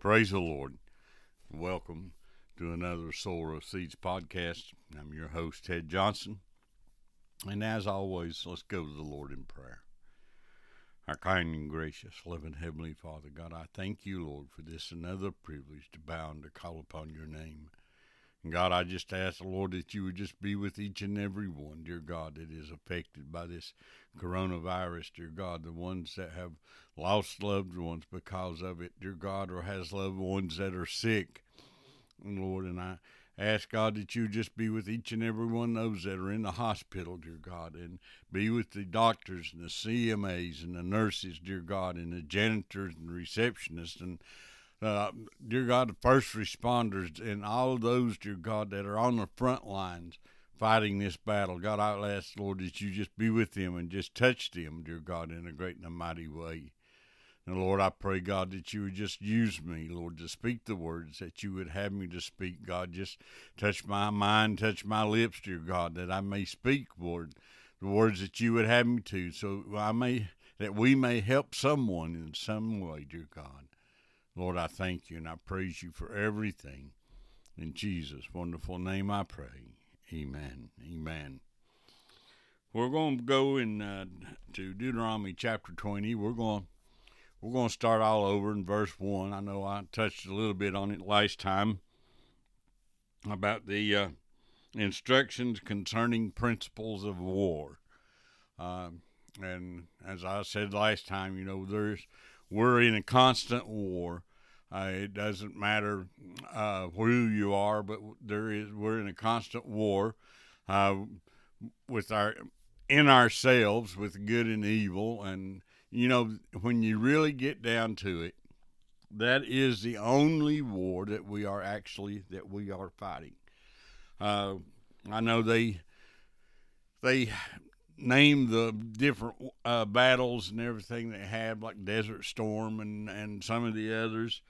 Praise the Lord. Welcome to another Sower of Seeds podcast. I'm your host, Ted Johnson. And as always, let's go to the Lord in prayer. Our kind and gracious, loving Heavenly Father, God, I thank you, Lord, for this another privilege to bow and to call upon your name. God, I just ask, the Lord, that you would just be with each and every one, dear God, that is affected by this coronavirus, dear God, the ones that have lost loved ones because of it, dear God, or has loved ones that are sick, Lord, and I ask God that you just be with each and every one of those that are in the hospital, dear God, and be with the doctors and the CMAs and the nurses, dear God, and the janitors and receptionists and uh, dear God, the first responders and all those, dear God, that are on the front lines fighting this battle. God, I ask, Lord, that you just be with them and just touch them, dear God, in a great and a mighty way. And Lord, I pray, God, that you would just use me, Lord, to speak the words that you would have me to speak. God, just touch my mind, touch my lips, dear God, that I may speak, Lord, the words that you would have me to, so I may that we may help someone in some way, dear God. Lord, I thank you and I praise you for everything. In Jesus' wonderful name I pray. Amen. Amen. We're going to go in uh, to Deuteronomy chapter 20. We're going we're going to start all over in verse 1. I know I touched a little bit on it last time about the uh, instructions concerning principles of war. Uh, and as I said last time, you know, there's we're in a constant war. Uh, it doesn't matter uh, who you are, but there is we're in a constant war uh, with our in ourselves with good and evil, and you know when you really get down to it, that is the only war that we are actually that we are fighting. Uh, I know they they name the different uh, battles and everything they had, like Desert Storm and, and some of the others.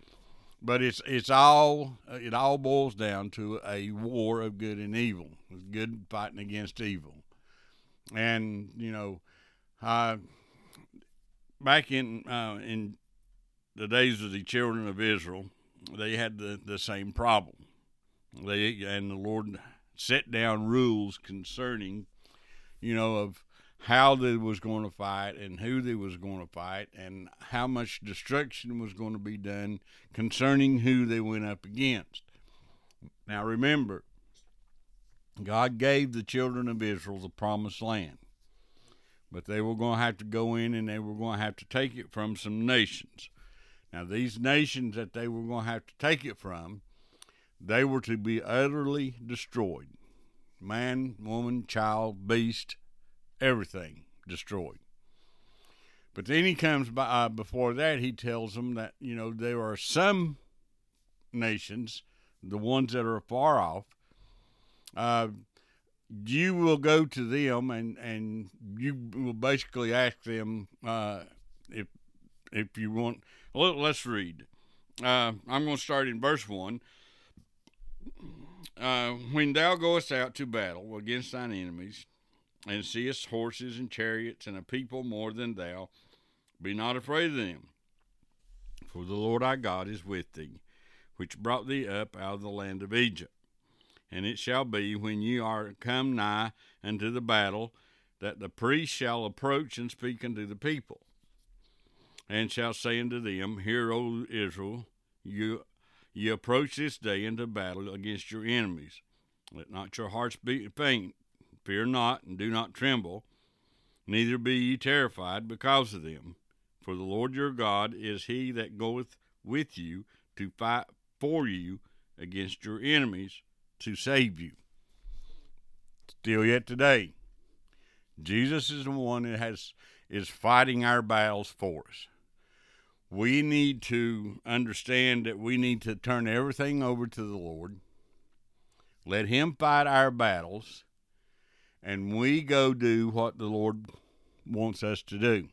But it's it's all it all boils down to a war of good and evil, good fighting against evil, and you know, back in uh, in the days of the children of Israel, they had the, the same problem. They and the Lord set down rules concerning you know, of how they was going to fight and who they was going to fight and how much destruction was going to be done concerning who they went up against. Now remember, God gave the children of Israel the promised land, but they were going to have to go in and they were going to have to take it from some nations. Now, these nations that they were going to have to take it from, they were to be utterly destroyed man, woman, child, beast, everything destroyed. But then he comes by uh, before that. He tells them that you know there are some nations, the ones that are far off. Uh, you will go to them and and you will basically ask them uh, if if you want. Let, us read. Uh, I'm going to start in verse one. Uh, when thou goest out to battle against thine enemies, and seest horses and chariots and a people more than thou, be not afraid of them. For the Lord thy God is with thee, which brought thee up out of the land of Egypt. And it shall be, when ye are come nigh unto the battle, that the priest shall approach and speak unto the people, and shall say unto them, Hear, O Israel, you ye approach this day into battle against your enemies. Let not your hearts be faint, Fear not, and do not tremble, neither be ye terrified because of them. For the Lord your God is he that goeth with you to fight for you against your enemies to save you. Still yet today, Jesus is the one that has is fighting our battles for us. We need to understand that we need to turn everything over to the Lord. Let him fight our battles and we go do what the Lord wants us to do.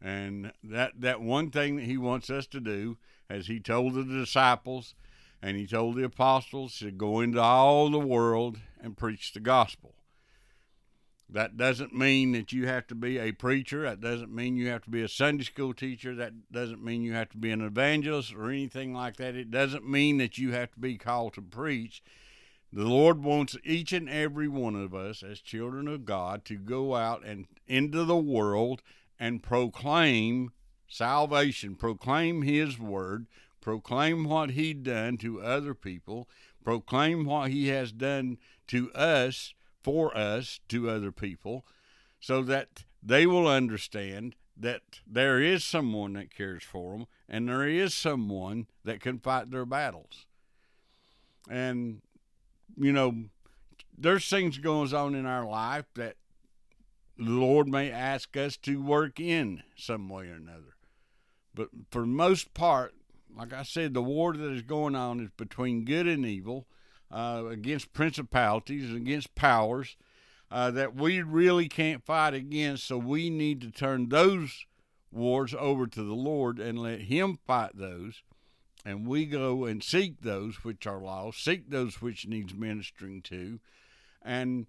And that that one thing that he wants us to do, as he told the disciples and he told the apostles to go into all the world and preach the gospel. That doesn't mean that you have to be a preacher. That doesn't mean you have to be a Sunday school teacher. That doesn't mean you have to be an evangelist or anything like that. It doesn't mean that you have to be called to preach. The Lord wants each and every one of us as children of God to go out and into the world and proclaim salvation, proclaim His word, proclaim what He done to other people, proclaim what He has done to us for us to other people so that they will understand that there is someone that cares for them and there is someone that can fight their battles. And, you know, there's things going on in our life that the Lord may ask us to work in some way or another. But for most part, like I said, the war that is going on is between good and evil uh, against principalities, and against powers uh, that we really can't fight against. So we need to turn those wars over to the Lord and let Him fight those. And we go and seek those which are lost, seek those which needs ministering to, and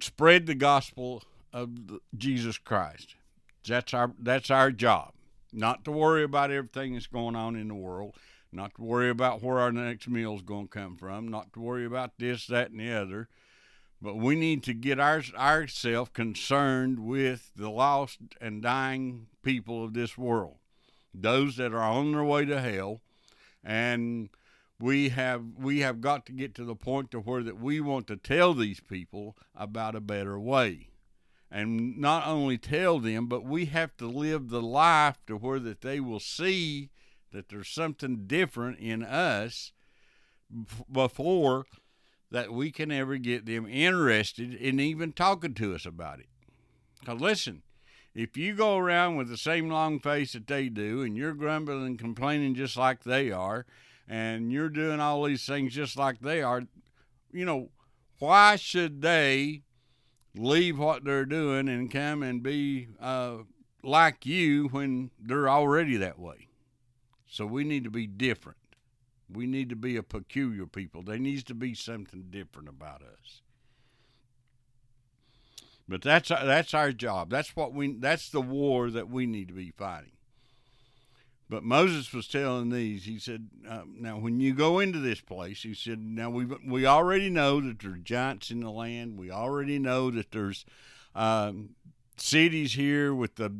spread the gospel of Jesus Christ. That's our that's our job. Not to worry about everything that's going on in the world, not to worry about where our next meal is going to come from, not to worry about this, that, and the other. But we need to get our ourselves concerned with the lost and dying people of this world, those that are on their way to hell, and we have we have got to get to the point to where that we want to tell these people about a better way and not only tell them but we have to live the life to where that they will see that there's something different in us before that we can ever get them interested in even talking to us about it. Because listen, if you go around with the same long face that they do and you're grumbling and complaining just like they are and you're doing all these things just like they are, you know, why should they leave what they're doing and come and be uh, like you when they're already that way? So we need to be different. We need to be a peculiar people. There needs to be something different about us. But that's that's our job. That's what we. That's the war that we need to be fighting. But Moses was telling these. He said, uh, "Now, when you go into this place, he said, now we we already know that there's giants in the land. We already know that there's um, cities here with the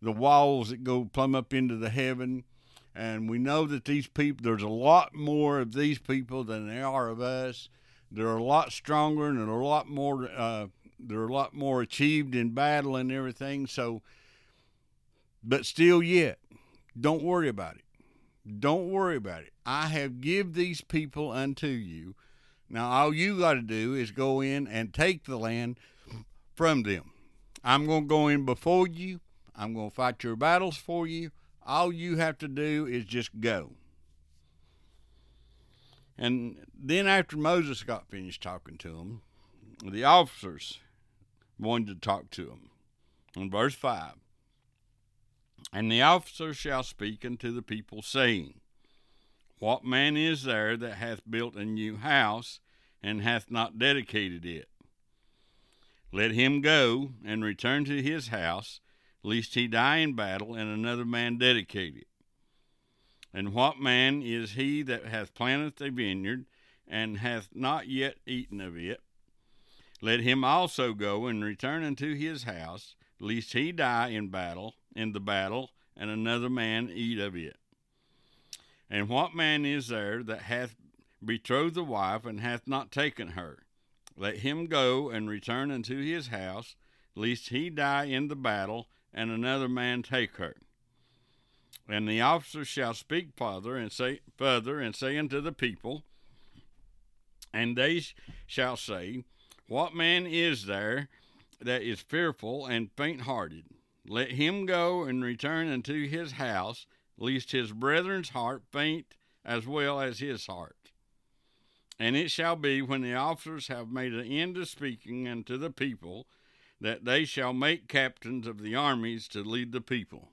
the walls that go plumb up into the heaven and we know that these people there's a lot more of these people than there are of us they're a lot stronger and they're a lot more uh, they're a lot more achieved in battle and everything so but still yet don't worry about it. Don't worry about it. I have give these people unto you. Now all you got to do is go in and take the land from them. I'm going to go in before you. I'm going to fight your battles for you. All you have to do is just go. And then after Moses got finished talking to them, the officers wanted to talk to him. In verse 5, and the officer shall speak unto the people, saying, What man is there that hath built a new house and hath not dedicated it? Let him go and return to his house, lest he die in battle and another man dedicate it. And what man is he that hath planted a vineyard and hath not yet eaten of it? Let him also go and return unto his house, lest he die in battle, in the battle, and another man eat of it. And what man is there that hath betrothed a wife and hath not taken her? Let him go and return unto his house, lest he die in the battle, and another man take her. And the officer shall speak further and say further and say unto the people, and they shall say, What man is there that is fearful and faint hearted? Let him go and return unto his house, lest his brethren's heart faint as well as his heart. And it shall be when the officers have made an end of speaking unto the people that they shall make captains of the armies to lead the people.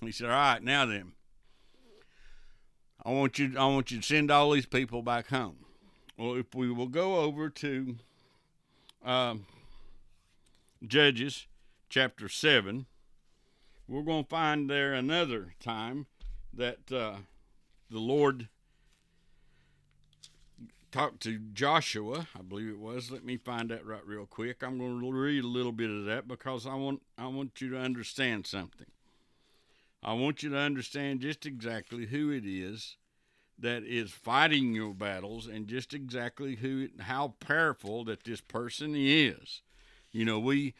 He said, All right, now then. I want you I want you to send all these people back home. Well, if we will go over to um, Judges chapter 7, we're going to find there another time that uh, the Lord talked to Joshua, I believe it was. Let me find that right real quick. I'm going to read a little bit of that because I want I want you to understand something. I want you to understand just exactly who it is that is fighting your battles and just exactly who how powerful that this person is. You know, we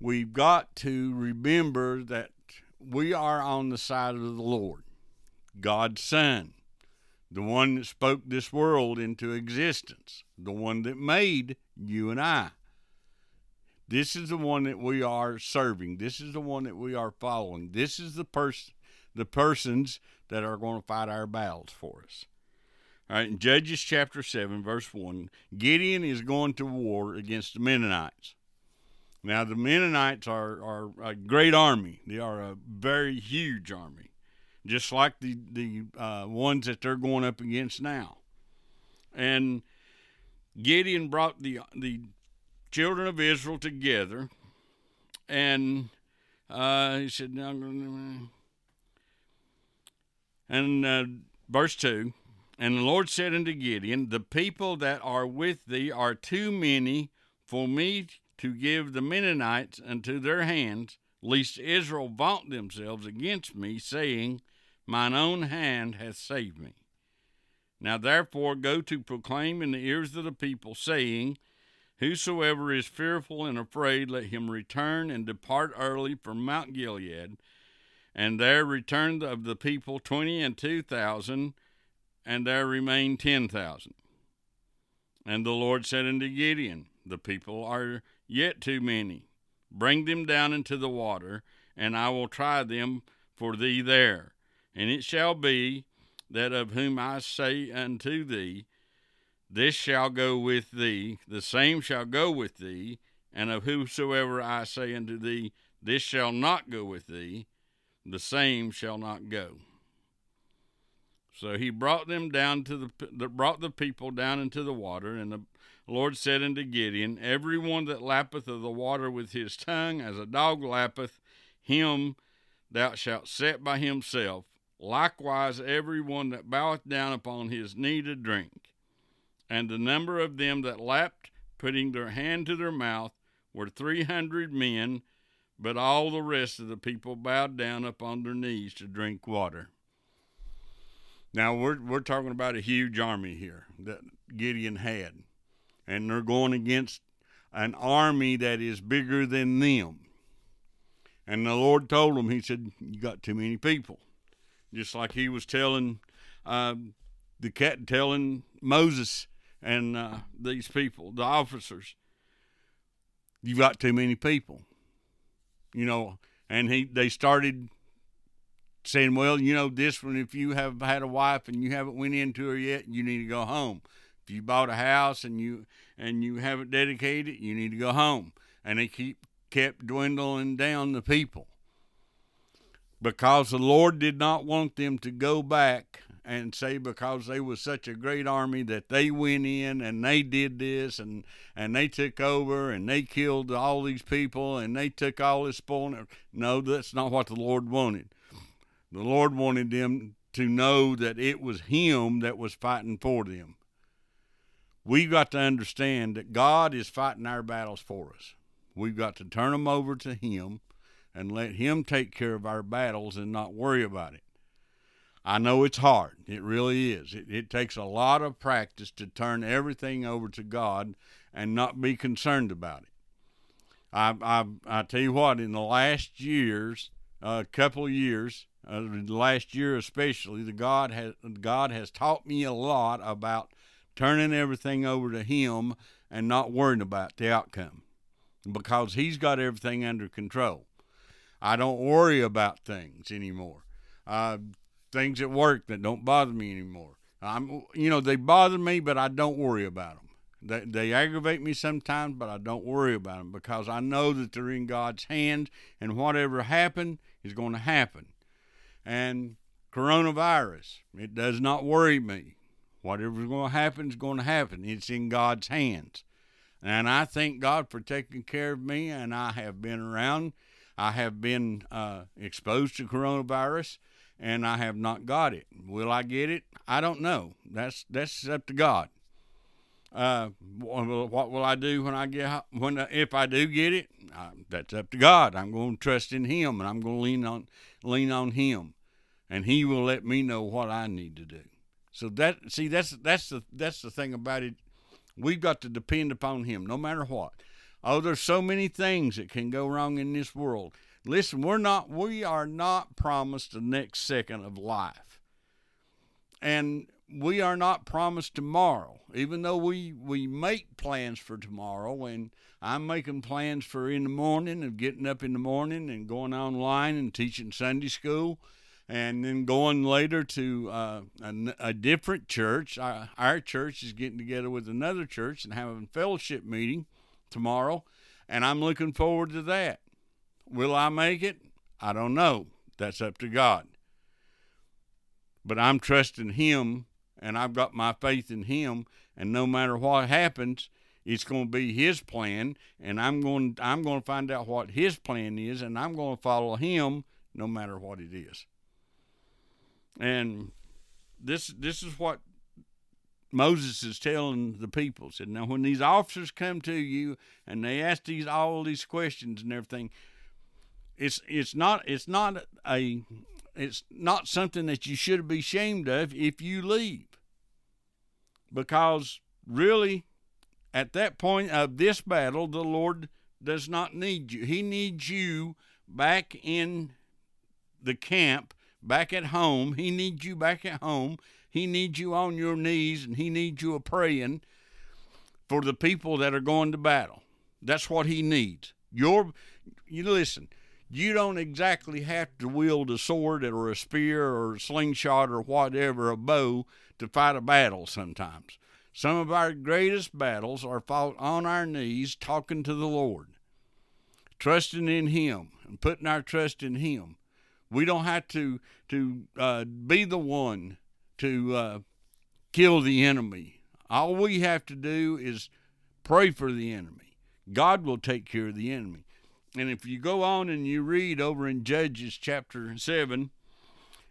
we've got to remember that we are on the side of the Lord, God's Son, the one that spoke this world into existence, the one that made you and I. This is the one that we are serving. This is the one that we are following. This is the person the persons that are going to fight our battles for us. All right, in Judges chapter 7, verse 1, Gideon is going to war against the Midianites. Now, the Midianites are, are a great army. They are a very huge army, just like the, the uh, ones that they're going up against now. And Gideon brought the, the children of Israel together, and uh, he said, and uh, verse 2 And the Lord said unto Gideon, The people that are with thee are too many for me to give the Midianites into their hands, lest Israel vaunt themselves against me, saying, Mine own hand hath saved me. Now therefore go to proclaim in the ears of the people, saying, Whosoever is fearful and afraid, let him return and depart early from Mount Gilead. And there returned of the people twenty and two thousand, and there remained ten thousand. And the Lord said unto Gideon, The people are yet too many. Bring them down into the water, and I will try them for thee there. And it shall be that of whom I say unto thee, This shall go with thee, the same shall go with thee, and of whosoever I say unto thee, This shall not go with thee, the same shall not go. So he brought them down to the brought the people down into the water, and the Lord said unto Gideon, Every one that lappeth of the water with his tongue, as a dog lappeth, him thou shalt set by himself. Likewise, every one that boweth down upon his knee to drink. And the number of them that lapped, putting their hand to their mouth, were three hundred men, but all the rest of the people bowed down upon their knees to drink water. Now we're we're talking about a huge army here that Gideon had and they're going against an army that is bigger than them. And the Lord told them, He said, You got too many people. Just like He was telling uh, the cat, telling Moses and uh, these people, the officers, You've got too many people. You know, and he they started saying, Well, you know, this one, if you have had a wife and you haven't went into her yet, you need to go home If you bought a house and you and you haven't dedicated, you need to go home. And they keep kept dwindling down the people because the Lord did not want them to go back and say because they was such a great army that they went in and they did this and and they took over and they killed all these people and they took all this spoil. No, that's not what the Lord wanted. The Lord wanted them to know that it was Him that was fighting for them we've got to understand that God is fighting our battles for us. We've got to turn them over to Him and let Him take care of our battles and not worry about it. I know it's hard. It really is. It, it takes a lot of practice to turn everything over to God and not be concerned about it. I, I, I tell you what, in the last years, a uh, couple years, uh, last year especially, the God has God has taught me a lot about turning everything over to Him and not worrying about the outcome because He's got everything under control. I don't worry about things anymore. Uh, things at work that don't bother me anymore. I'm, you know, they bother me, but I don't worry about them. They, they aggravate me sometimes, but I don't worry about them because I know that they're in God's hands, and whatever happened is going to happen. And coronavirus, it does not worry me Whatever's going to happen is going to happen. It's in God's hands. And I thank God for taking care of me, and I have been around. I have been uh, exposed to coronavirus, and I have not got it. Will I get it? I don't know. That's that's up to God. Uh, what will I do when I get when if I do get it? Uh, that's up to God. I'm going to trust in Him, and I'm going to lean on lean on Him, and He will let me know what I need to do. So that see that's that's the that's the thing about it. We've got to depend upon Him no matter what. Oh, there's so many things that can go wrong in this world. Listen, we're not we are not promised the next second of life. And we are not promised tomorrow, even though we, we make plans for tomorrow. And I'm making plans for in the morning of getting up in the morning and going online and teaching Sunday school, and then going later to uh, a, a, different church. Our, our church is getting together with another church and having a fellowship meeting tomorrow, and I'm looking forward to that. Will I make it? I don't know. That's up to God. But I'm trusting Him and I've got my faith in him and no matter what happens it's going to be his plan and I'm going I'm going to find out what his plan is and I'm going to follow him no matter what it is. And this this is what Moses is telling the people said now when these officers come to you and they ask these all these questions and everything it's it's not it's not a it's not something that you should be ashamed of if you leave because really, at that point of this battle, the Lord does not need you. He needs you back in the camp, back at home. He needs you back at home. He needs you on your knees and he needs you a praying for the people that are going to battle. That's what he needs. Your you listen, you don't exactly have to wield a sword or a spear or a slingshot or whatever, a bow to fight a battle sometimes. Some of our greatest battles are fought on our knees talking to the Lord, trusting in Him and putting our trust in Him. We don't have to to uh, be the one to uh, kill the enemy. All we have to do is pray for the enemy. God will take care of the enemy. And if you go on and you read over in Judges chapter 7,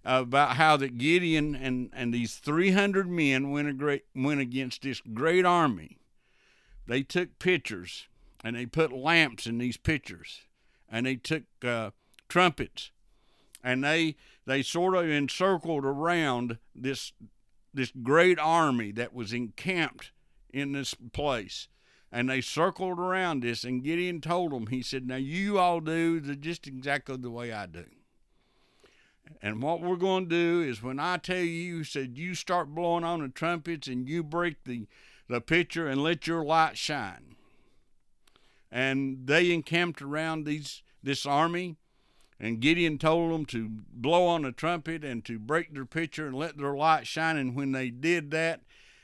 about how that Gideon and, and these 300 men went, great, went against this great army. They took pitchers and they put lamps in these pitchers and they took uh, trumpets and they they sort of encircled around this this great army that was encamped in this place and they circled around this and Gideon told them he said now you all do just exactly the way I do and what we're going to do is when I tell you, said you start blowing on the trumpets and you break the, the pitcher and let your light shine. And they encamped around these this army, and Gideon told them to blow on the trumpet and to break their pitcher and let their light shine. And when they did that,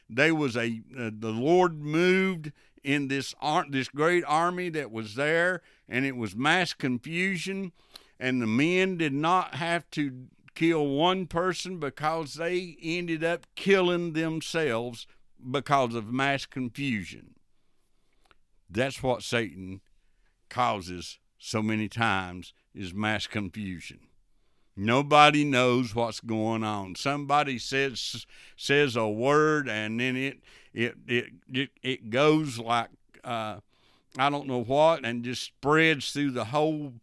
they was a uh, the Lord moved in this this great army that was there, and it was mass confusion and the men did not have to kill one person because they ended up killing themselves because of mass confusion. That's what Satan causes so many times is mass confusion. Nobody knows what's going on. Somebody says says a word and then it it it it, it goes like uh, I don't know what and just spreads through the whole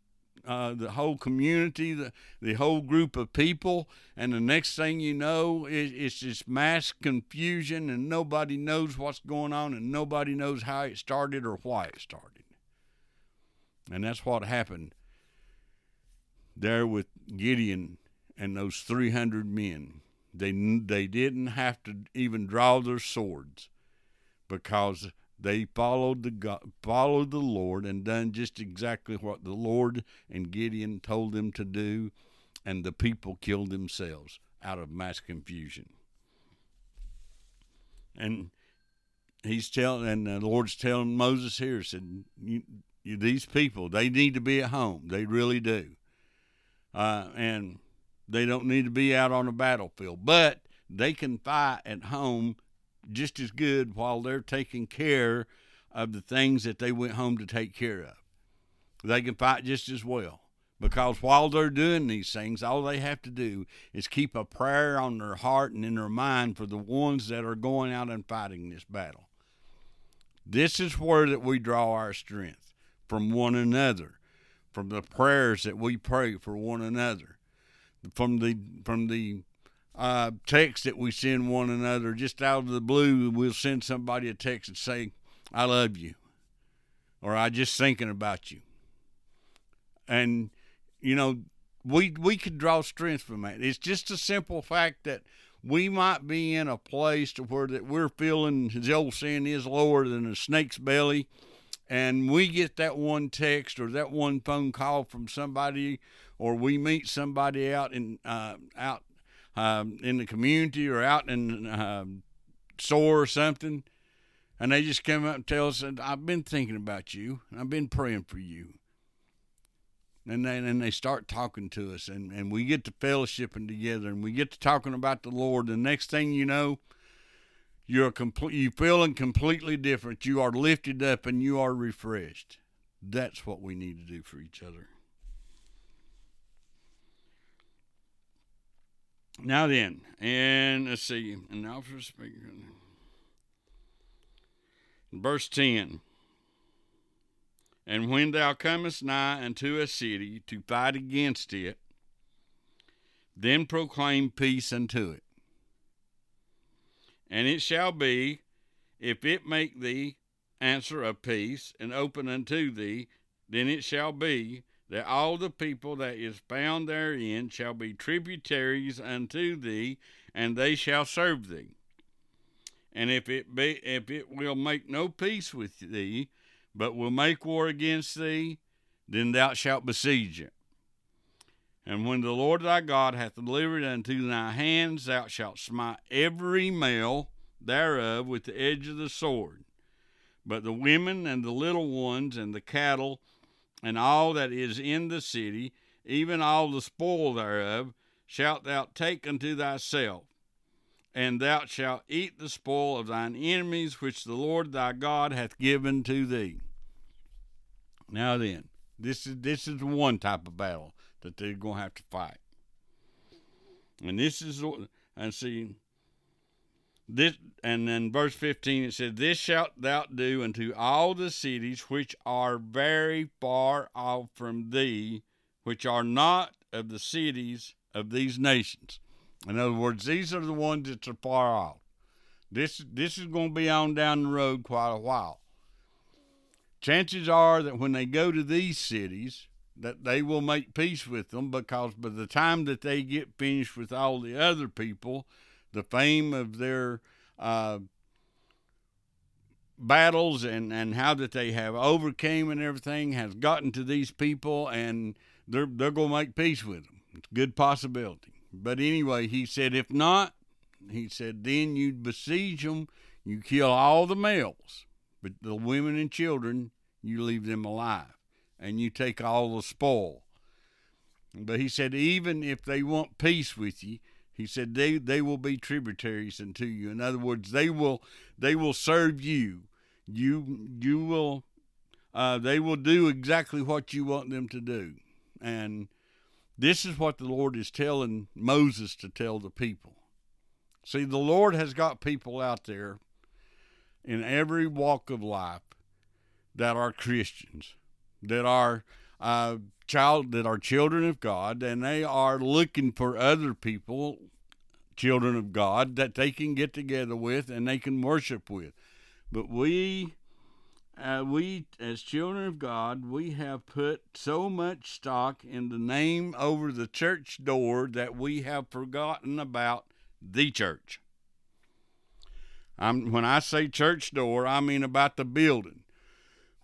uh, the whole community, the, the whole group of people, and the next thing you know, it, it's just mass confusion, and nobody knows what's going on, and nobody knows how it started or why it started. And that's what happened there with Gideon and those 300 men. They, they didn't have to even draw their swords because they followed the God, followed the Lord and done just exactly what the Lord and Gideon told them to do, and the people killed themselves out of mass confusion. And he's telling, and the Lord's telling Moses here, said, you, you, "These people, they need to be at home. They really do, uh, and they don't need to be out on the battlefield, but they can fight at home just as good while they're taking care of the things that they went home to take care of. They can fight just as well. Because while they're doing these things, all they have to do is keep a prayer on their heart and in their mind for the ones that are going out and fighting this battle. This is where that we draw our strength from one another, from the prayers that we pray for one another, from the from the uh, text that we send one another. Just out of the blue, we'll send somebody a text and say, "I love you," or "I just thinking about you," and you know, we we could draw strength from that. It's just a simple fact that we might be in a place to where that we're feeling, as the old saying is, lower than a snake's belly, and we get that one text or that one phone call from somebody, or we meet somebody out in uh, out um, in the community or out in uh, store or something, and they just come up and tell us, "I've been thinking about you. I've been praying for you." and then and they start talking to us and, and we get to fellowshipping together and we get to talking about the Lord. The next thing you know, you're complete you feeling completely different. You are lifted up and you are refreshed. That's what we need to do for each other. Now then, and let's see, and now for speaker. Verse 10. And when thou comest nigh unto a city to fight against it, then proclaim peace unto it. And it shall be, if it make thee answer of peace and open unto thee, then it shall be that all the people that is found therein shall be tributaries unto thee, and they shall serve thee. And if it be if it will make no peace with thee, but will make war against thee, then thou shalt besiege it. And when the Lord thy God hath delivered unto thy hands, thou shalt smite every male thereof with the edge of the sword. But the women and the little ones and the cattle and all that is in the city, even all the spoil thereof, shalt thou take unto thyself. And thou shalt eat the spoil of thine enemies, which the Lord thy God hath given to thee. Now then, this is this is one type of battle that they're going to have to fight. And this is and see this and then verse 15 it said this shalt thou do unto all the cities which are very far off from thee which are not of the cities of these nations. In other words these are the ones that are far off. This this is going to be on down the road quite a while. Chances are that when they go to these cities that they will make peace with them because by the time that they get finished with all the other people the fame of their uh, battles and, and how that they have overcame and everything has gotten to these people and they're they're going to make peace with them. It's a good possibility. But anyway he said if not he said then you besiege them you kill all the males but the women and children, you leave them alive and you take all the spoil. But he said, even if they want peace with you, he said they, they will be tributaries unto you. In other words, they will they will serve you. You you will uh, they will do exactly what you want them to do. And this is what the Lord is telling Moses to tell the people. See, the Lord has got people out there in every walk of life that are Christians, that are uh, child that are children of God, and they are looking for other people, children of God, that they can get together with and they can worship with. But we, uh, we as children of God, we have put so much stock in the name over the church door that we have forgotten about the church. I'm, when I say church door, I mean about the building.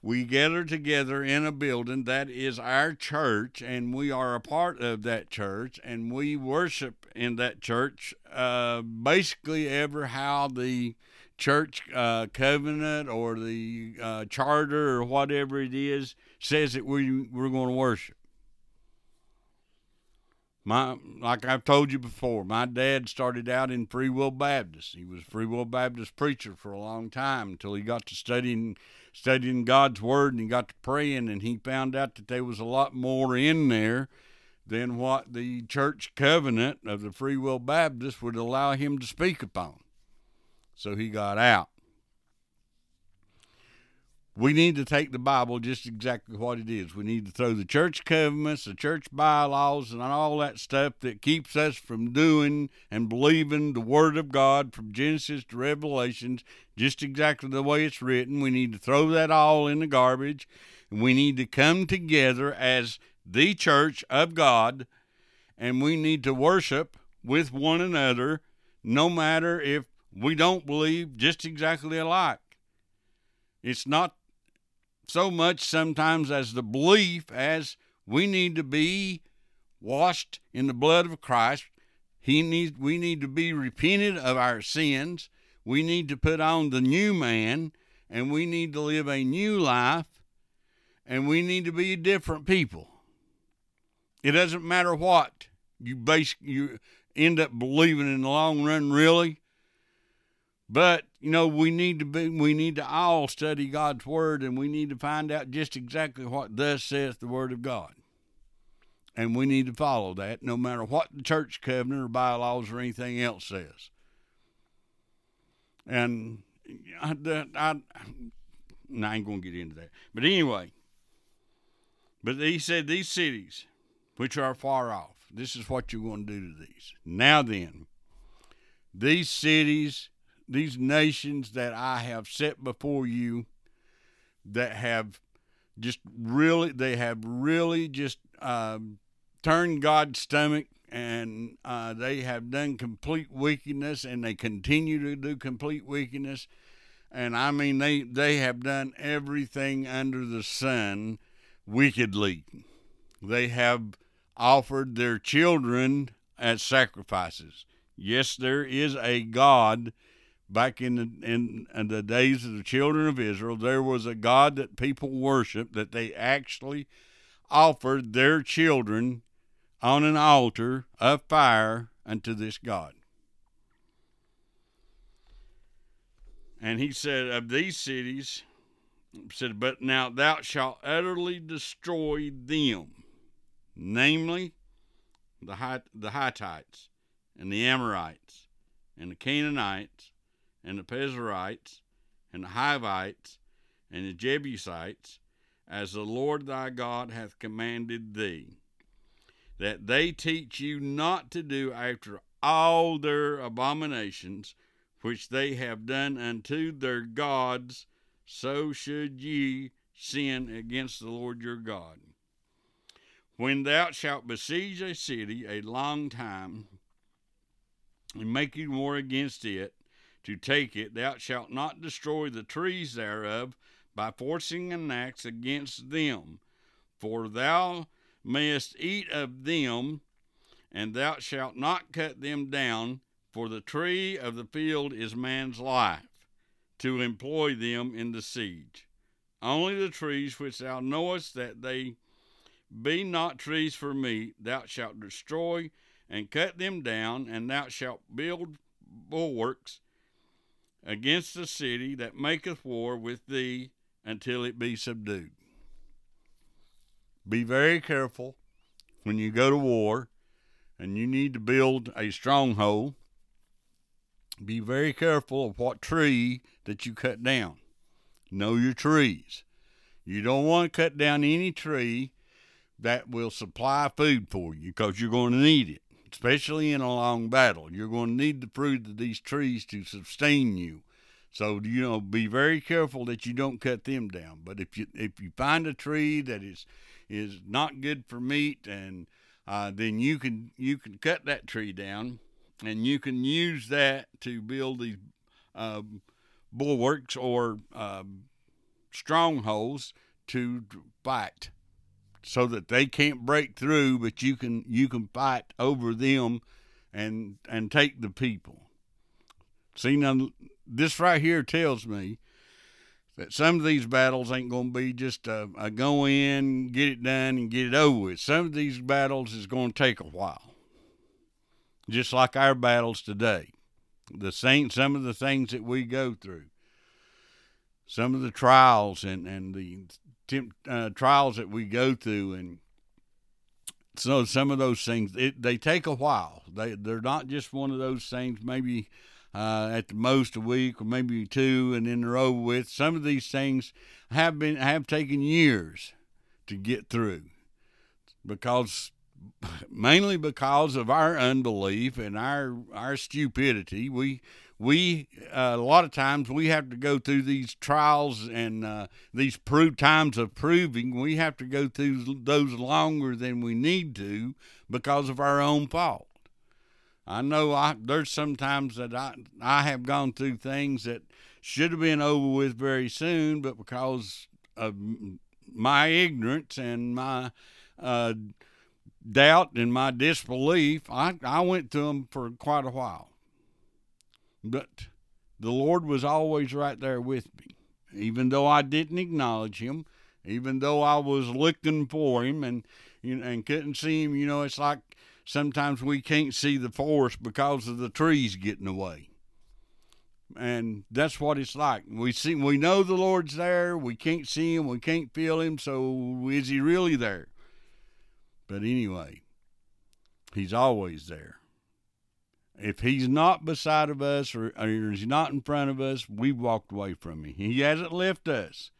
We gather together in a building that is our church, and we are a part of that church, and we worship in that church uh, basically ever how the church uh, covenant or the uh, charter or whatever it is says that we, we're going to worship. My like I've told you before, my dad started out in Free Will Baptist. He was a Free Will Baptist preacher for a long time until he got to studying studying God's word and he got to praying and he found out that there was a lot more in there than what the church covenant of the Free Will Baptist would allow him to speak upon. So he got out we need to take the Bible just exactly what it is. We need to throw the church covenants, the church bylaws, and all that stuff that keeps us from doing and believing the Word of God from Genesis to Revelations just exactly the way it's written. We need to throw that all in the garbage. And we need to come together as the church of God, and we need to worship with one another, no matter if we don't believe just exactly alike. It's not so much sometimes as the belief as we need to be washed in the blood of Christ. He needs we need to be repented of our sins. We need to put on the new man and we need to live a new life and we need to be different people. It doesn't matter what you base you end up believing in the long run really but you know, we need to be we need to all study God's word and we need to find out just exactly what thus saith the word of God. And we need to follow that no matter what the church covenant or bylaws or anything else says. And I, I, I ain't going to get into that. But anyway, but he said these cities, which are far off, this is what you're going to do to these. Now then, these cities these nations that I have set before you that have just really, they have really just uh, turned God's stomach and uh, they have done complete wickedness and they continue to do complete wickedness. And I mean, they, they have done everything under the sun wickedly. They have offered their children as sacrifices. Yes, there is a God back in the in, in, the days of the children of Israel, there was a God that people worshiped that they actually offered their children on an altar of fire unto this God. And he said, Of these cities, said, But now thou shalt utterly destroy them, namely the, Hitt- the Hittites, and the Amorites, and the Canaanites, and the Perizzites, and the Hivites, and the Jebusites, as the Lord thy God hath commanded thee, that they teach you not to do after all their abominations which they have done unto their gods, so should ye sin against the Lord your God. When thou shalt besiege a city a long time, and make war against it, to take it, thou shalt not destroy the trees thereof by forcing an axe against them, for thou mayest eat of them, and thou shalt not cut them down, for the tree of the field is man's life, to employ them in the siege. Only the trees which thou knowest that they be not trees for meat, thou shalt destroy and cut them down, and thou shalt build bulwarks against the city that maketh war with thee until it be subdued. Be very careful when you go to war and you need to build a stronghold. Be very careful of what tree that you cut down. Know your trees. You don't want to cut down any tree that will supply food for you because you're going to need it especially in a long battle. You're going to need the fruit of these trees to sustain you. So you know, be very careful that you don't cut them down. But if you if you find a tree that is is not good for meat, and uh, then you can you can cut that tree down, and you can use that to build these uh, bulwarks or um, strongholds to fight so that they can't break through, but you can you can fight over them and and take the people. See now, this right here tells me that some of these battles ain't going to be just a, a, go in, get it done, and get it over with. Some of these battles is going to take a while. just like our battles today. The same, some of the things that we go through, some of the trials and and the uh, trials that we go through, and so some of those things it, they take a while. They they're not just one of those things. Maybe uh, at the most a week or maybe two, and then they're over with. Some of these things have been have taken years to get through because mainly because of our unbelief and our our stupidity. We we uh, a lot of times we have to go through these trials and uh, these prove times of proving. We have to go through those longer than we need to because of our own fault. I know I, there's sometimes that I I have gone through things that should have been over with very soon, but because of my ignorance and my uh, doubt and my disbelief, I, I went through them for quite a while. But the Lord was always right there with me, even though I didn't acknowledge Him, even though I was looking for Him and you and couldn't see Him. You know, it's like sometimes we can't see the forest because of the trees getting away. And that's what it's like. We see, we know the Lord's there. We can't see him. We can't feel him. So is he really there? But anyway, he's always there. If he's not beside of us or, or he's not in front of us, we've walked away from him. He hasn't left us.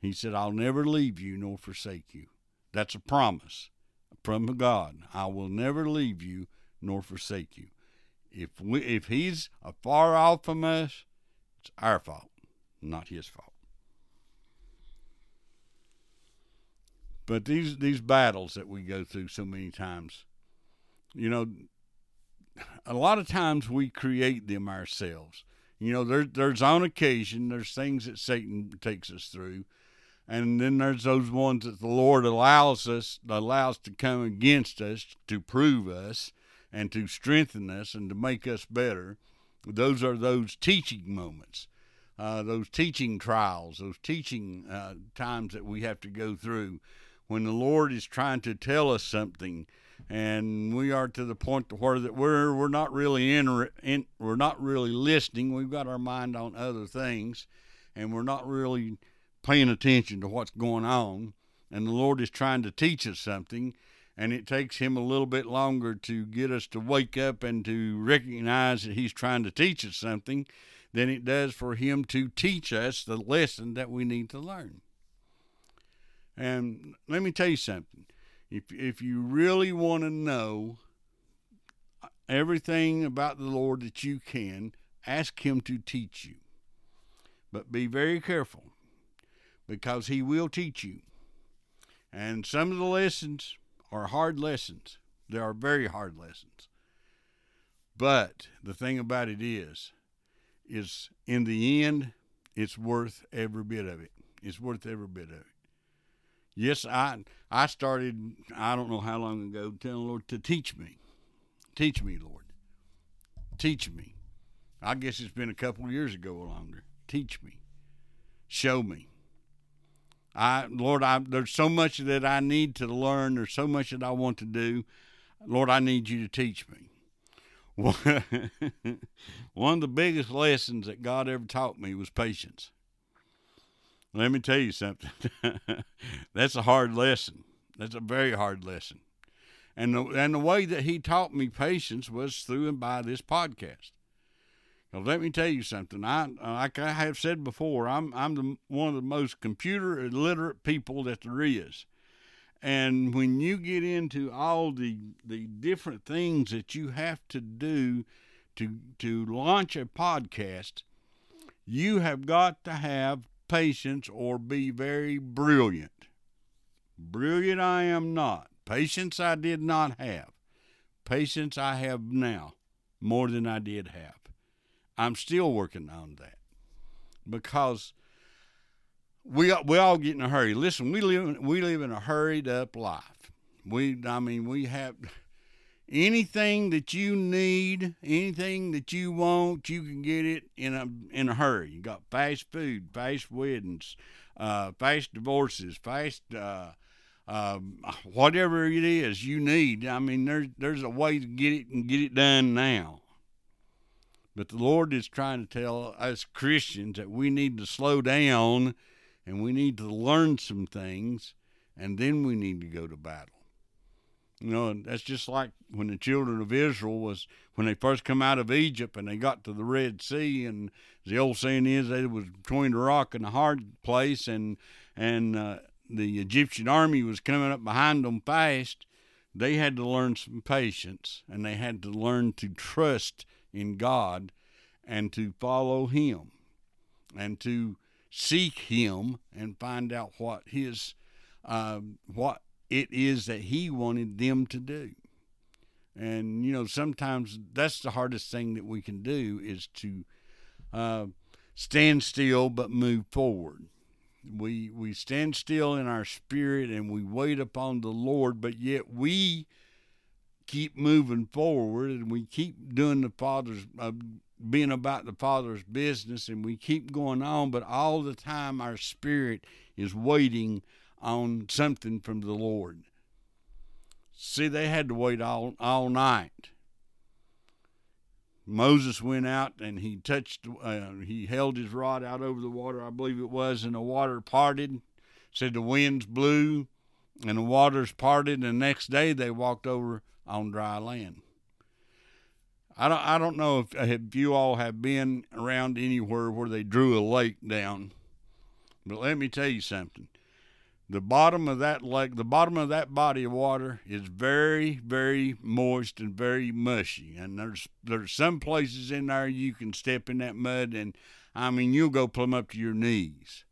He said, I'll never leave you nor forsake you. That's a promise from God. I will never leave you nor forsake you. If we, if he's afar off from us, it's our fault, not his fault. But these these battles that we go through so many times, you know, a lot of times we create them ourselves. You know, there, there's on occasion there's things that Satan takes us through, and then there's those ones that the Lord allows us allows to come against us to prove us and to strengthen us and to make us better. Those are those teaching moments, uh, those teaching trials, those teaching uh, times that we have to go through when the Lord is trying to tell us something, and we are to the point where that we're we're not really in, in we're not really listening. We've got our mind on other things, and we're not really paying attention to what's going on. And the Lord is trying to teach us something, and it takes Him a little bit longer to get us to wake up and to recognize that He's trying to teach us something than it does for Him to teach us the lesson that we need to learn. And let me tell you something. If if you really want to know everything about the Lord that you can, ask him to teach you. But be very careful because he will teach you. And some of the lessons are hard lessons. They are very hard lessons. But the thing about it is, is in the end, it's worth every bit of it. It's worth every bit of it. Yes, I I started I don't know how long ago telling Lord to teach me. Teach me, Lord. Teach me. I guess it's been a couple of years ago or longer. Teach me. Show me. I Lord, I there's so much that I need to learn. There's so much that I want to do. Lord, I need you to teach me. One of the biggest lessons that God ever taught me was patience. Let me tell you something. That's a hard lesson. That's a very hard lesson. And the, and the way that he taught me patience was through and by this podcast. Now, let me tell you something. I like I have said before, I'm I'm the, one of the most computer illiterate people that there is. And when you get into all the the different things that you have to do to to launch a podcast, you have got to have patience or be very brilliant. Brilliant I am not. Patience I did not have. Patience I have now more than I did have. I'm still working on that because we we all get in a hurry. Listen, we live we live in a hurried up life. We I mean we have anything that you need, anything that you want, you can get it in a in a hurry. You got fast food, fast weddings, uh, fast divorces, fast uh, uh, whatever it is you need. I mean, there's there's a way to get it and get it done now. But the Lord is trying to tell us Christians that we need to slow down and we need to learn some things, and then we need to go to battle. You know, that's just like when the children of Israel was when they first come out of Egypt and they got to the Red Sea, and the old saying is it was between the rock and the hard place, and and uh, the Egyptian army was coming up behind them fast. They had to learn some patience, and they had to learn to trust in God, and to follow Him, and to seek Him and find out what His uh, what it is that he wanted them to do. And, you know, sometimes that's the hardest thing that we can do is to uh, stand still but move forward. We, we stand still in our spirit and we wait upon the Lord, but yet we keep moving forward and we keep doing the Father's, uh, being about the Father's business and we keep going on, but all the time our spirit is waiting on something from the Lord. See, they had to wait all, all night. Moses went out and he touched, uh, he held his rod out over the water, I believe it was, and the water parted. Said the winds blew and the waters parted, and the next day they walked over on dry land. I don't, I don't know if, if you all have been around anywhere where they drew a lake down, but let me tell you something the bottom of that lake, the bottom of that body of water is very, very moist and very mushy. And there's there's some places in there you can step in that mud, and I mean you'll go plumb up to your knees.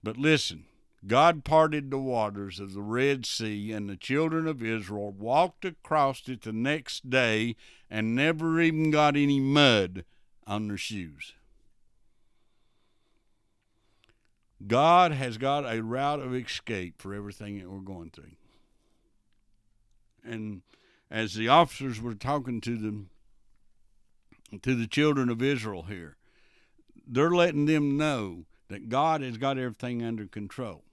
But listen, God parted the waters of the Red Sea, and the children of Israel walked across it the next day and never even got any mud on their shoes. God has got a route of escape for everything that we're going through. And as the officers were talking to them, to the children of Israel here, they're letting them know that God has got everything under control.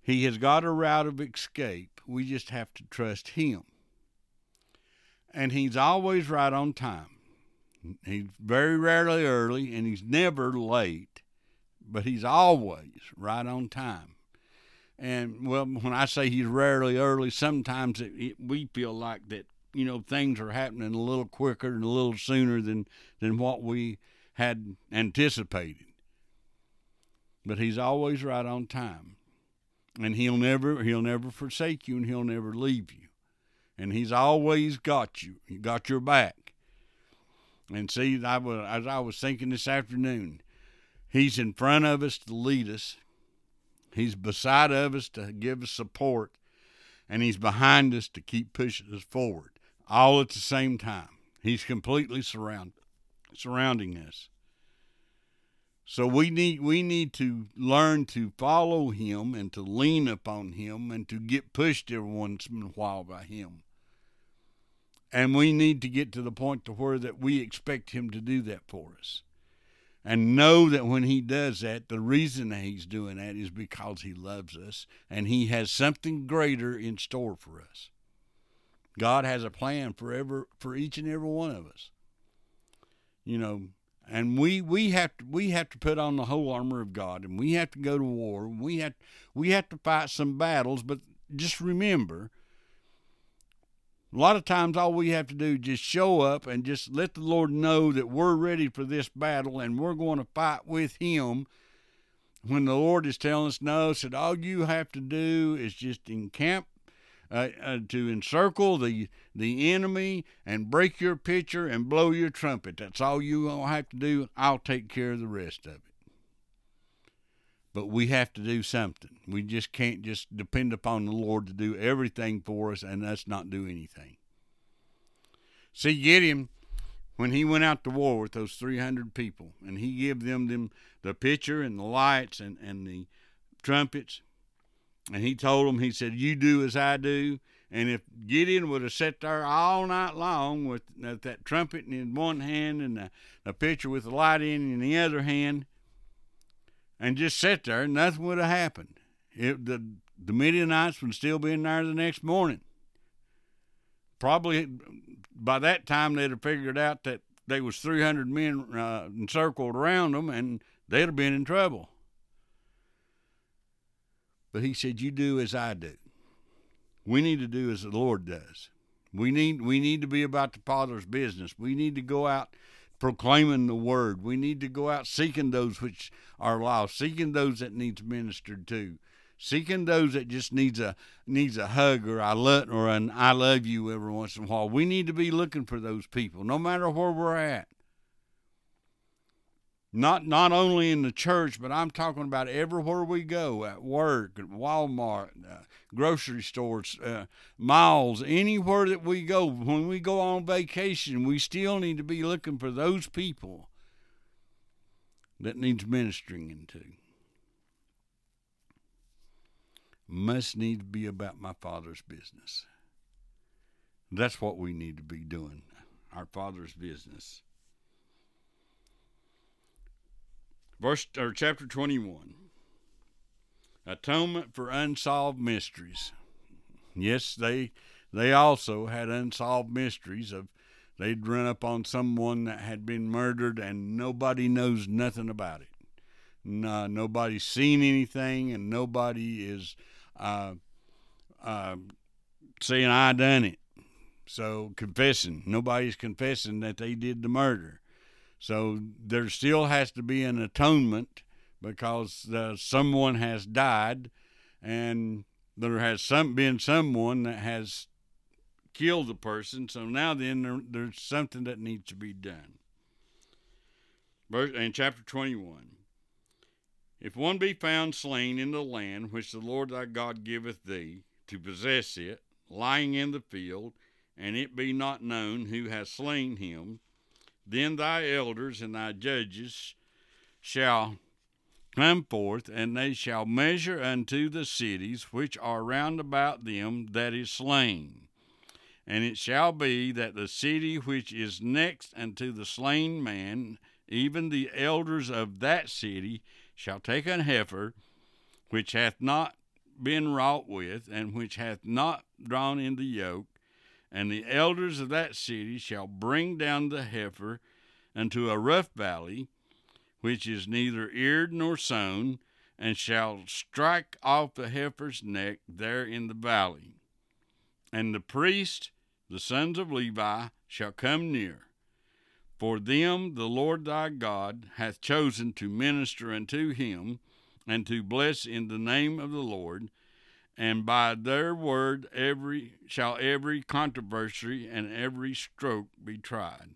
He has got a route of escape. We just have to trust Him. And He's always right on time. He's very rarely early, and He's never late but he's always right on time. And well, when I say he's rarely early, sometimes it, it, we feel like that you know things are happening a little quicker and a little sooner than than what we had anticipated. But he's always right on time, and he'll never he'll never forsake you, and he'll never leave you, and he's always got you. He got your back. And see, I was as I was thinking this afternoon He's in front of us to lead us. He's beside of us to give us support, and he's behind us to keep pushing us forward, all at the same time. He's completely surround, surrounding us. So we need we need to learn to follow him and to lean upon him and to get pushed every once in a while by him. And we need to get to the point to where that we expect him to do that for us and know that when he does that, the reason that he's doing that is because he loves us and he has something greater in store for us. God has a plan for ever, for each and every one of us. You know, and we we have to we have to put on the whole armor of God, and we have to go to war. And We have we have to fight some battles, but just remember a lot of times, all we have to do is just show up and just let the Lord know that we're ready for this battle and we're going to fight with Him. When the Lord is telling us no, said all you have to do is just encamp uh, uh, to encircle the the enemy and break your pitcher and blow your trumpet. That's all you gonna have to do. I'll take care of the rest of it but we have to do something. We just can't just depend upon the Lord to do everything for us and us not do anything. See, Gideon, when he went out to war with those 300 people, and he gave them, them the pitcher and the lights and, and the trumpets, and he told them, he said, You do as I do. And if Gideon would have sat there all night long with that trumpet in one hand and the, the pitcher with the light in in the other hand, and just sit there, nothing would have happened. It, the the Midianites would still be in there the next morning. Probably by that time they'd have figured out that there was 300 men uh, encircled around them, and they'd have been in trouble. But he said, "You do as I do. We need to do as the Lord does. We need we need to be about the Father's business. We need to go out." Proclaiming the word. We need to go out seeking those which are lost, seeking those that needs ministered to seeking those that just needs a needs a hug or I love or an I love you every once in a while. We need to be looking for those people, no matter where we're at. Not not only in the church, but I'm talking about everywhere we go, at work, at Walmart, uh, grocery stores, uh, malls, anywhere that we go. When we go on vacation, we still need to be looking for those people that needs ministering into. must need to be about my Father's business. That's what we need to be doing, our Father's business. Verse or chapter 21. Atonement for unsolved mysteries. Yes, they they also had unsolved mysteries of they'd run up on someone that had been murdered and nobody knows nothing about it. No, nobody's seen anything and nobody is uh, uh, saying I done it. So confessing, nobody's confessing that they did the murder. So there still has to be an atonement because uh, someone has died, and there has some been someone that has killed the person. So now then there, there's something that needs to be done. Verse in chapter 21. If one be found slain in the land which the Lord thy God giveth thee to possess it, lying in the field, and it be not known who has slain him, then thy elders and thy judges shall come forth, and they shall measure unto the cities which are round about them that is slain. And it shall be that the city which is next unto the slain man, even the elders of that city, shall take an heifer which hath not been wrought with, and which hath not drawn in the yoke, and the elders of that city shall bring down the heifer unto a rough valley, which is neither eared nor sown, and shall strike off the heifer's neck there in the valley. And the priest, the sons of Levi, shall come near, for them the Lord thy God hath chosen to minister unto him, and to bless in the name of the Lord, and by their word every shall every controversy and every stroke be tried.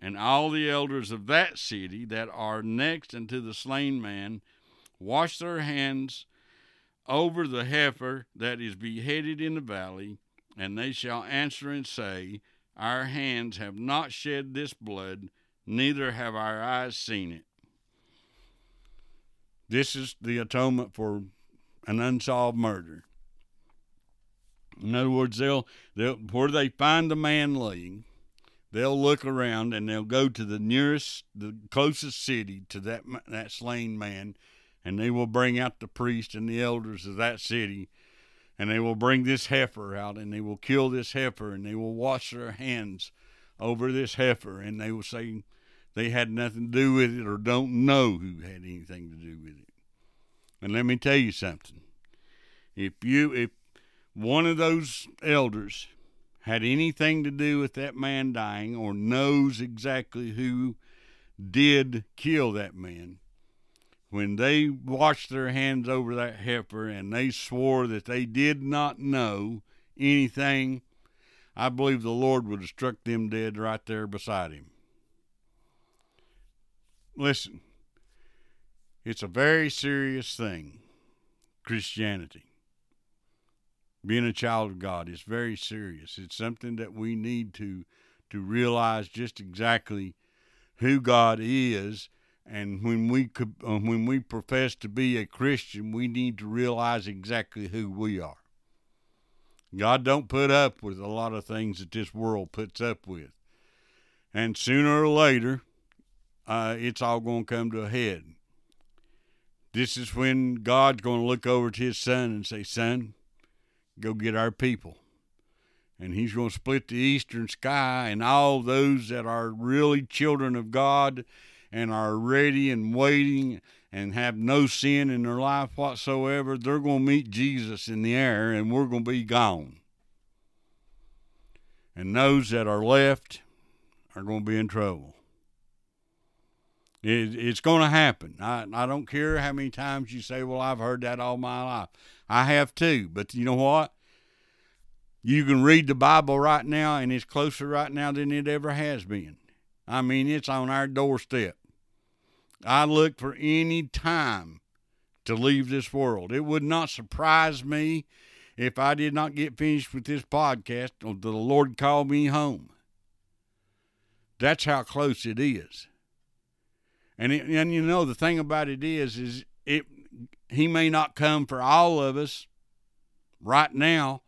And all the elders of that city that are next unto the slain man wash their hands over the heifer that is beheaded in the valley, and they shall answer and say, our hands have not shed this blood, neither have our eyes seen it. This is the atonement for an unsolved murder. In other words, they'll, they'll where they find the man laying, they'll look around and they'll go to the nearest, the closest city to that that slain man, and they will bring out the priest and the elders of that city, and they will bring this heifer out and they will kill this heifer and they will wash their hands over this heifer and they will say they had nothing to do with it or don't know who had anything to do with it. And let me tell you something. If you if one of those elders had anything to do with that man dying or knows exactly who did kill that man, when they washed their hands over that heifer and they swore that they did not know anything, I believe the Lord would have struck them dead right there beside him. Listen, it's a very serious thing, Christianity. Being a child of God is very serious. It's something that we need to to realize just exactly who God is and when we could, uh, when we profess to be a Christian, we need to realize exactly who we are. God don't put up with a lot of things that this world puts up with, and sooner or later, uh, it's all going to come to a head. This is when God's going to look over to his son and say, Son, go get our people. And he's going to split the eastern sky, and all those that are really children of God and are ready and waiting and have no sin in their life whatsoever, they're going to meet Jesus in the air, and we're going to be gone. And those that are left are going to be in trouble. It, it's going to happen. I, I don't care how many times you say, well, I've heard that all my life. I have too. But you know what? You can read the Bible right now, and it's closer right now than it ever has been. I mean, it's on our doorstep. I look for any time to leave this world. It would not surprise me if I did not get finished with this podcast the Lord called me home. That's how close it is. And it, and you know the thing about it is is it he may not come for all of us right now,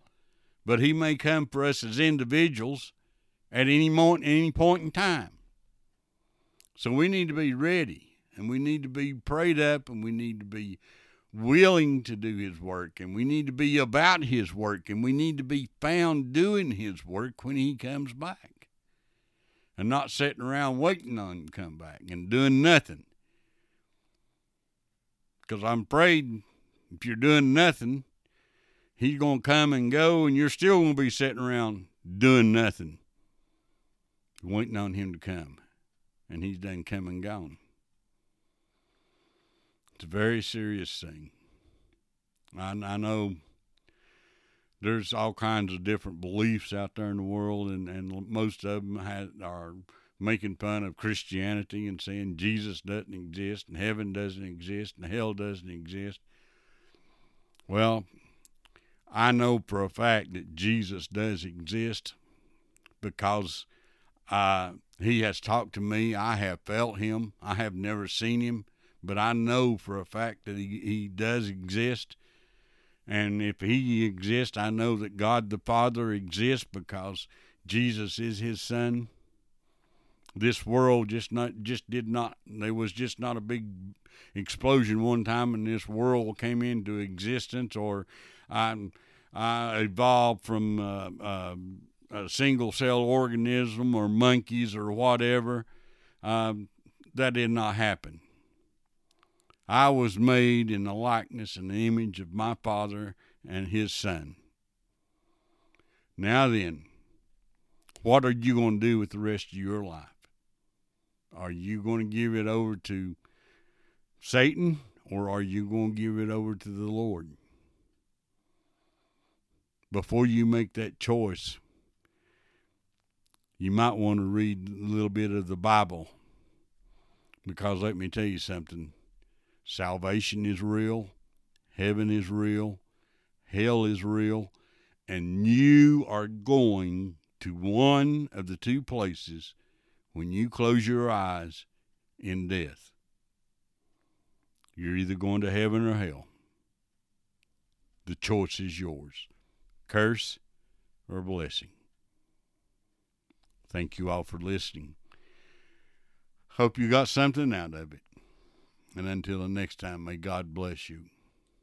but he may come for us as individuals at any moment any point in time. So we need to be ready and we need to be prayed up and we need to be willing to do his work and we need to be about his work and we need to be found doing his work when he comes back and not sitting around waiting on him to come back and doing nothing. Because I'm afraid if you're doing nothing, he's going to come and go, and you're still going to be sitting around doing nothing, waiting on him to come. And he's done come and gone. It's a very serious thing. I, I know there's all kinds of different beliefs out there in the world, and, and most of them have, are making fun of Christianity and saying Jesus doesn't exist and heaven doesn't exist and hell doesn't exist. Well, I know for a fact that Jesus does exist because uh, he has talked to me. I have felt him. I have never seen him, but I know for a fact that he, he does exist and if he exists, I know that God the Father exists because Jesus is his son. This world just not just did not there was just not a big explosion one time and this world came into existence or I, I evolved from uh, uh, a single cell organism or monkeys or whatever. Um, that did not happen. I was made in the likeness and the image of my Father and His Son. Now then, what are you going to do with the rest of your life? Are you going to give it over to Satan or are you going to give it over to the Lord? Before you make that choice, you might want to read a little bit of the Bible because let me tell you something Salvation is real, heaven is real, hell is real, and you are going to one of the two places when you close your eyes in death. You're either going to heaven or hell. The choice is yours curse or blessing. Thank you all for listening. Hope you got something out of it. And until the next time, may God bless you.